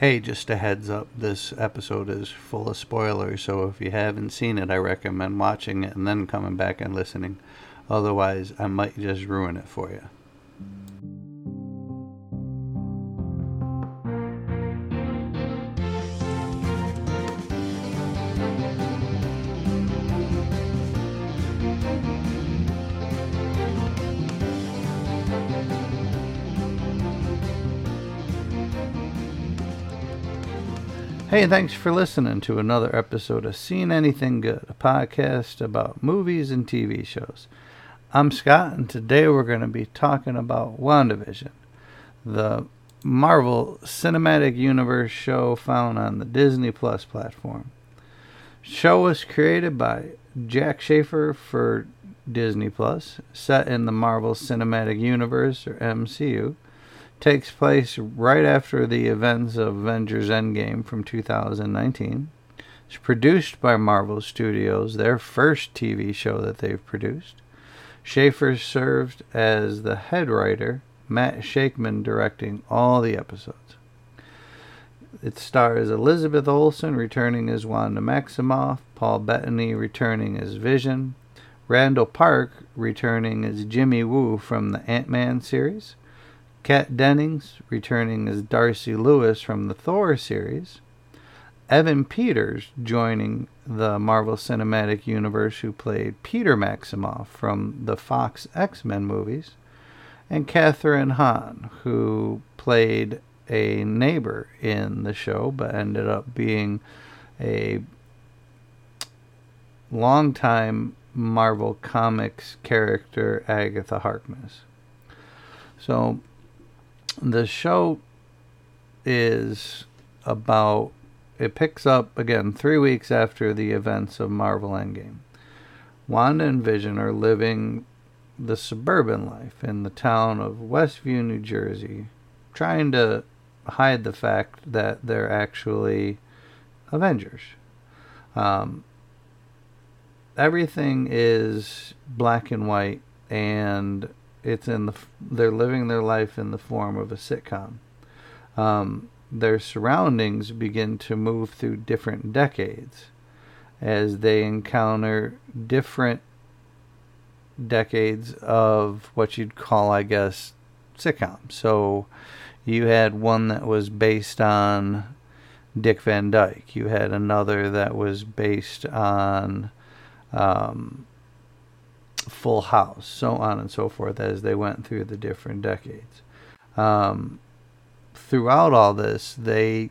Hey, just a heads up, this episode is full of spoilers, so if you haven't seen it, I recommend watching it and then coming back and listening. Otherwise, I might just ruin it for you. Hey, thanks for listening to another episode of Seen Anything Good, a podcast about movies and TV shows. I'm Scott, and today we're going to be talking about WandaVision, the Marvel Cinematic Universe show found on the Disney Plus platform. Show was created by Jac Schaeffer for Disney Plus, set in the Marvel Cinematic Universe or MCU takes place right after the events of Avengers Endgame from 2019. It's produced by Marvel Studios, their first TV show that they've produced. Schaeffer served as the head writer, Matt Shakman directing all the episodes. It stars Elizabeth Olsen returning as Wanda Maximoff, Paul Bettany returning as Vision, Randall Park returning as Jimmy Woo from the Ant Man series, Kat Dennings, returning as Darcy Lewis from the Thor series. Evan Peters joining the Marvel Cinematic Universe, who played Peter Maximoff from the Fox X Men movies. And Kathryn Hahn, who played a neighbor in the show but ended up being a longtime Marvel Comics character, Agatha Harkness. So the show is about it picks up again three weeks after the events of Marvel Endgame. Wanda and Vision are living the suburban life in the town of Westview, New Jersey, trying to hide the fact that they're actually Avengers. Um, everything is black and white, and it's in the they're living their life in the form of a sitcom. Um, their surroundings begin to move through different decades as they encounter different decades of what you'd call, I guess, sitcom. So you had one that was based on Dick Van Dyke. You had another that was based on um, Full House, so on and so forth, as they went through the different decades. Um, throughout all this, they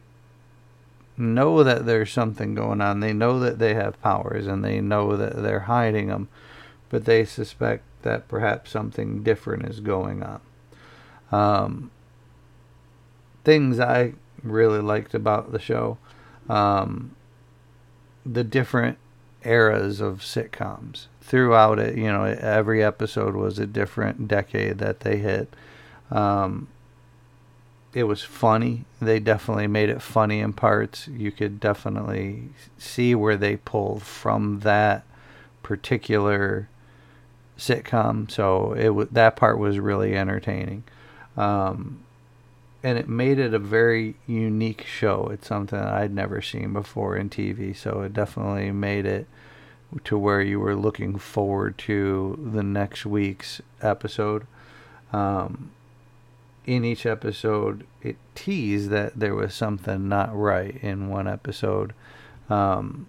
know that there's something going on. They know that they have powers and they know that they're hiding them, but they suspect that perhaps something different is going on. Um, things I really liked about the show um, the different eras of sitcoms throughout it. You know, every episode was a different decade that they hit. Um, it was funny. They definitely made it funny in parts. You could definitely see where they pulled from that particular sitcom. So it was that part was really entertaining, um, and it made it a very unique show. It's something I'd never seen before in TV. So it definitely made it to where you were looking forward to the next week's episode. Um, in each episode, it teased that there was something not right. In one episode, um,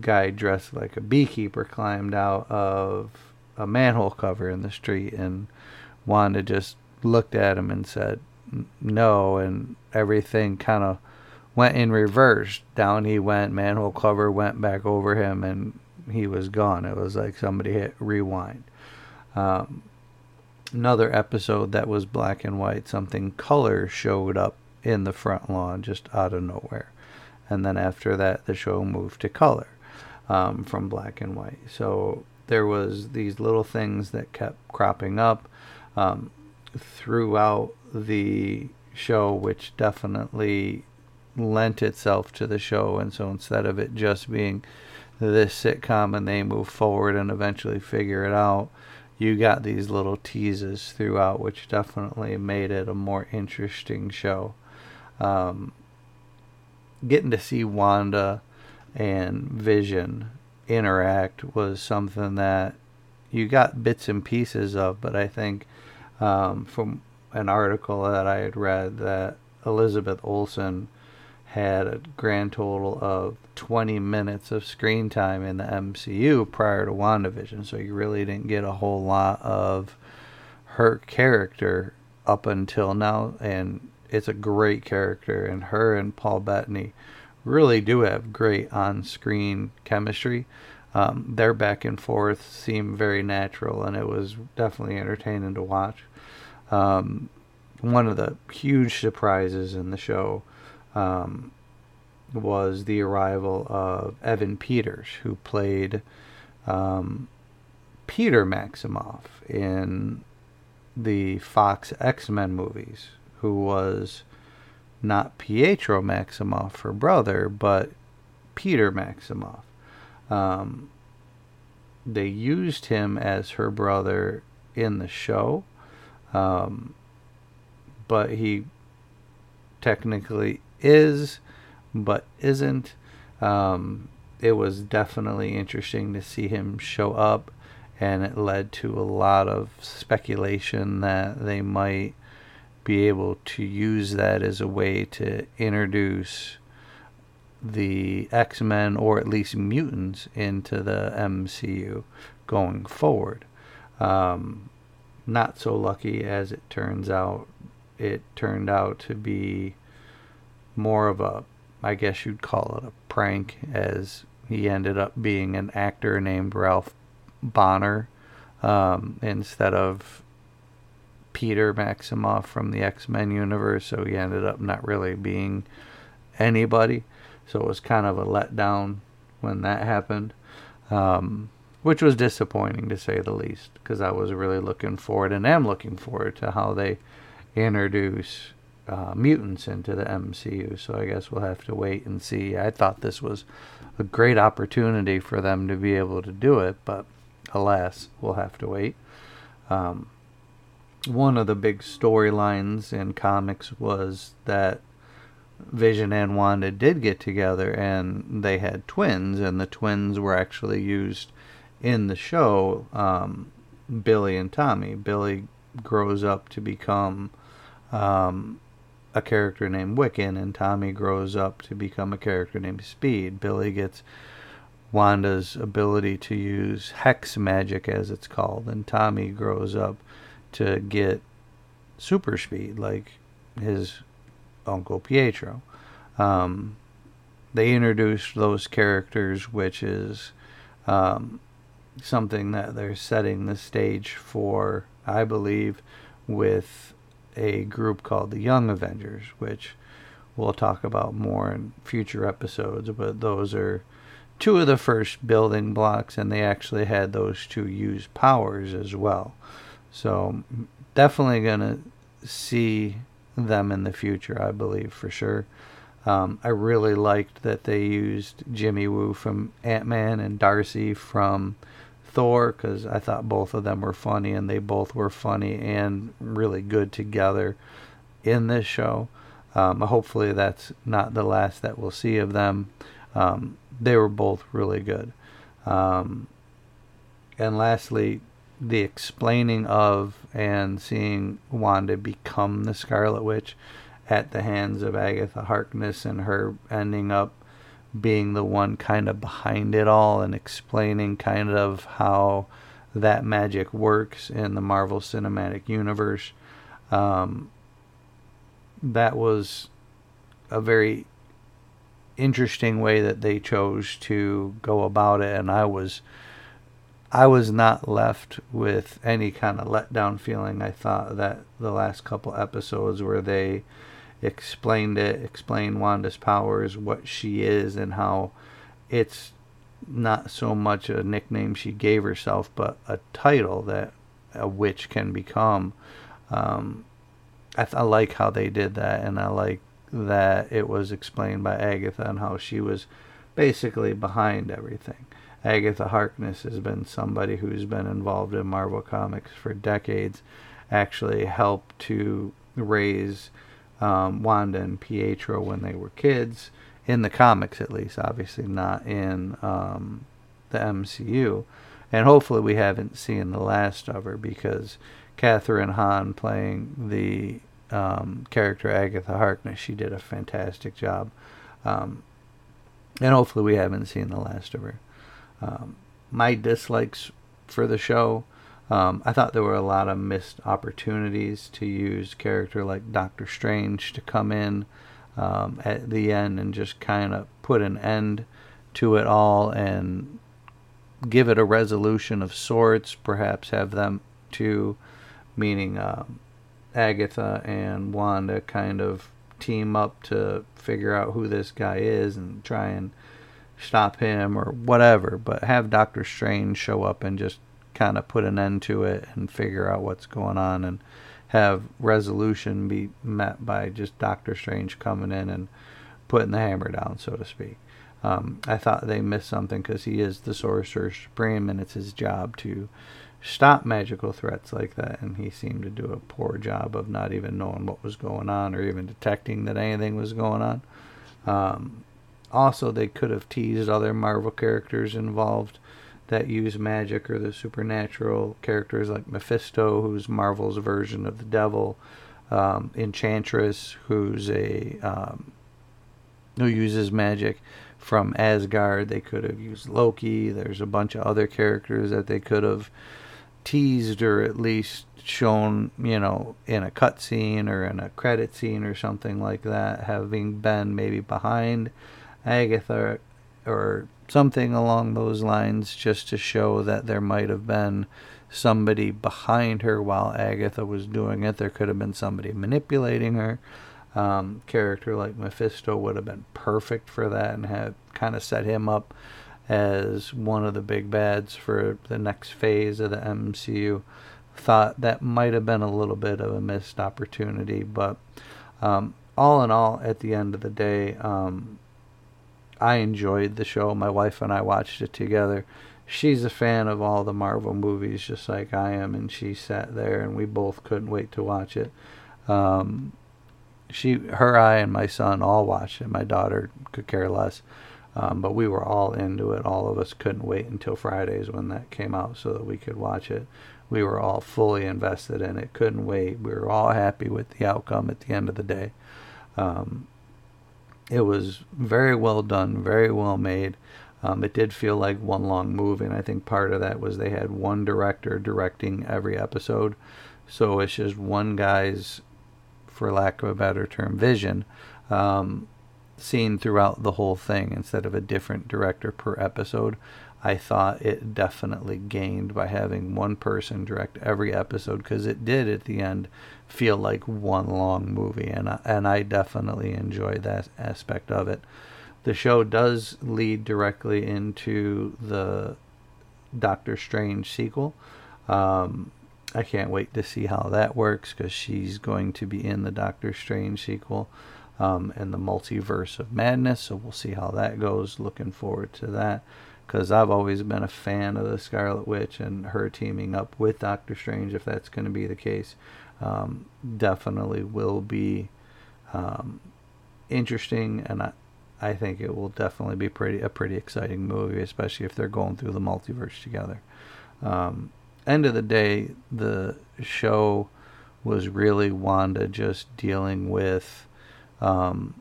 guy dressed like a beekeeper climbed out of a manhole cover in the street, and Wanda just looked at him and said, "No," and everything kind of went in reverse. Down he went, manhole cover went back over him, and he was gone. It was like somebody hit rewind. Um, another episode that was black and white, something color showed up in the front lawn just out of nowhere. And then after that, the show moved to color um, from black and white. So there was these little things that kept cropping up um, throughout the show, which definitely lent itself to the show. And so instead of it just being this sitcom and they move forward and eventually figure it out, you got these little teases throughout, which definitely made it a more interesting show. Um, getting to see Wanda and Vision interact was something that you got bits and pieces of, but I think um, from an article that I had read that Elizabeth Olsen had a grand total of 20 minutes of screen time in the MCU prior to WandaVision, so you really didn't get a whole lot of her character up until now, and it's a great character, and her and Paul Bettany really do have great on-screen chemistry. Um, their back and forth seemed very natural, and it was definitely entertaining to watch. Um, one of the huge surprises in the show um, was the arrival of Evan Peters, who played um, Peter Maximoff in the Fox X Men movies, who was not Pietro Maximoff, her brother, but Peter Maximoff. Um, they used him as her brother in the show, um, but he technically is, but isn't. Um, it was definitely interesting to see him show up, and it led to a lot of speculation that they might be able to use that as a way to introduce the X Men or at least mutants into the MCU going forward. Um, not so lucky as it turns out. It turned out to be more of a, I guess you'd call it a prank, as he ended up being an actor named Ralph Bohner um, instead of Peter Maximoff from the X Men universe. So he ended up not really being anybody. So it was kind of a letdown when that happened, um, which was disappointing to say the least, because I was really looking forward and am looking forward to how they introduce uh, mutants into the MCU. So I guess we'll have to wait and see. I thought this was a great opportunity for them to be able to do it, but alas, we'll have to wait. Um, one of the big storylines in comics was that Vision and Wanda did get together and they had twins, and the twins were actually used in the show um, Billy and Tommy. Billy grows up to become um, a character named Wiccan, and Tommy grows up to become a character named Speed. Billy gets Wanda's ability to use hex magic, as it's called, and Tommy grows up to get super speed, like his uncle Pietro. Um, they introduced those characters, which is um, something that they're setting the stage for, I believe, with a group called the Young Avengers, which we'll talk about more in future episodes. But those are two of the first building blocks, and they actually had those two use powers as well. So definitely gonna see them in the future, I believe for sure. Um, I really liked that they used Jimmy Woo from Ant Man and Darcy from Thor because I thought both of them were funny and they both were funny and really good together in this show. Um, hopefully, that's not the last that we'll see of them. Um, they were both really good. Um, and lastly, the explaining of and seeing Wanda become the Scarlet Witch at the hands of Agatha Harkness and her ending up being the one kind of behind it all and explaining kind of how that magic works in the Marvel Cinematic Universe. Um, that was a very interesting way that they chose to go about it, and I was I was not left with any kind of letdown feeling. I thought that the last couple episodes where they explained it, explained Wanda's powers, what she is, and how it's not so much a nickname she gave herself, but a title that a witch can become. Um, I, th- I like how they did that, and I like that it was explained by Agatha and how she was basically behind everything. Agatha Harkness has been somebody who's been involved in Marvel Comics for decades, actually helped to raise um, Wanda and Pietro when they were kids, in the comics at least, obviously not in um, the MCU. And hopefully we haven't seen the last of her because Kathryn Hahn playing the um, character Agatha Harkness, she did a fantastic job. Um, and hopefully we haven't seen the last of her. Um, my dislikes for the show, um, I thought there were a lot of missed opportunities to use character like Doctor Strange to come in um, at the end and just kind of put an end to it all and give it a resolution of sorts. Perhaps have them two, meaning um, Agatha and Wanda, kind of team up to figure out who this guy is and try and stop him or whatever. But have Doctor Strange show up and just kind of put an end to it and figure out what's going on and have resolution be met by just Doctor Strange coming in and putting the hammer down, so to speak. Um, I thought they missed something because he is the Sorcerer Supreme and it's his job to stop magical threats like that. And he seemed to do a poor job of not even knowing what was going on or even detecting that anything was going on. Um, also, they could have teased other Marvel characters involved that use magic or the supernatural characters like Mephisto, who's Marvel's version of the devil, um, Enchantress, who's a um, who uses magic from Asgard. They could have used Loki. There's a bunch of other characters that they could have teased or at least shown, you know, in a cutscene or in a credit scene or something like that, having been maybe behind Agatha or something along those lines just to show that there might have been somebody behind her while Agatha was doing it. There could have been somebody manipulating her. Um, character like Mephisto would have been perfect for that and had kind of set him up as one of the big bads for the next phase of the MCU. Thought that might have been a little bit of a missed opportunity, but um, all in all, at the end of the day, um, I enjoyed the show. My wife and I watched it together. She's a fan of all the Marvel movies, just like I am, and she sat there, and we both couldn't wait to watch it. Um, she, her, I, and my son all watched it. My daughter could care less, um, but we were all into it. All of us couldn't wait until Fridays when that came out so that we could watch it. We were all fully invested in it. Couldn't wait. We were all happy with the outcome at the end of the day. Um, it was very well done, very well made. Um, it did feel like one long movie, and I think part of that was they had one director directing every episode. So it's just one guy's, for lack of a better term, vision um, seen throughout the whole thing instead of a different director per episode. I thought it definitely gained by having one person direct every episode because it did at the end feel like one long movie, and I, and I definitely enjoy that aspect of it. The show does lead directly into the Doctor Strange sequel. Um, I can't wait to see how that works because she's going to be in the Doctor Strange sequel um, and the Multiverse of Madness. So we'll see how that goes. Looking forward to that because I've always been a fan of the Scarlet Witch and her teaming up with Doctor Strange, if that's going to be the case um, definitely will be um, interesting, and I, I think it will definitely be pretty a pretty exciting movie, especially if they're going through the multiverse together. Um, end of the day, the show was really Wanda just dealing with um,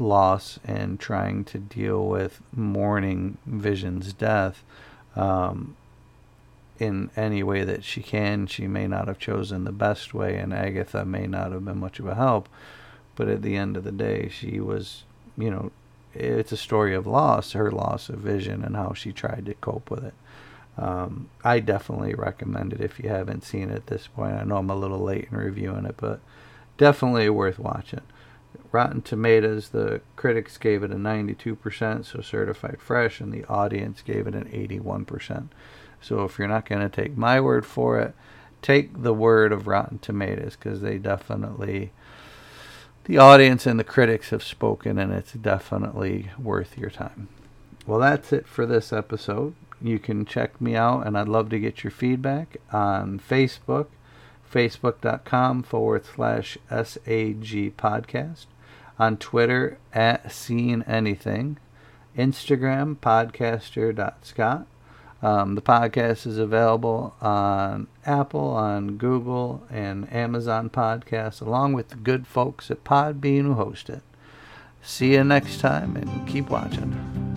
loss and trying to deal with mourning Vision's death. Um, in any way that she can. She may not have chosen the best way, and Agatha may not have been much of a help. But at the end of the day, she was, you know, it's a story of loss, her loss of vision, and how she tried to cope with it. Um, I definitely recommend it if you haven't seen it at this point. I know I'm a little late in reviewing it, but definitely worth watching. Rotten Tomatoes, the critics gave it a 92%, so certified fresh, and the audience gave it an 81%. So if you're not going to take my word for it, take the word of Rotten Tomatoes because they definitely, the audience and the critics have spoken, and it's definitely worth your time. Well, that's it for this episode. You can check me out, and I'd love to get your feedback on Facebook, facebook.com forward slash SAG podcast. On Twitter at Seeing Anything, Instagram podcaster.scott. Um, the podcast is available on Apple, on Google, and Amazon Podcasts, along with the good folks at Podbean who host it. See you next time and keep watching.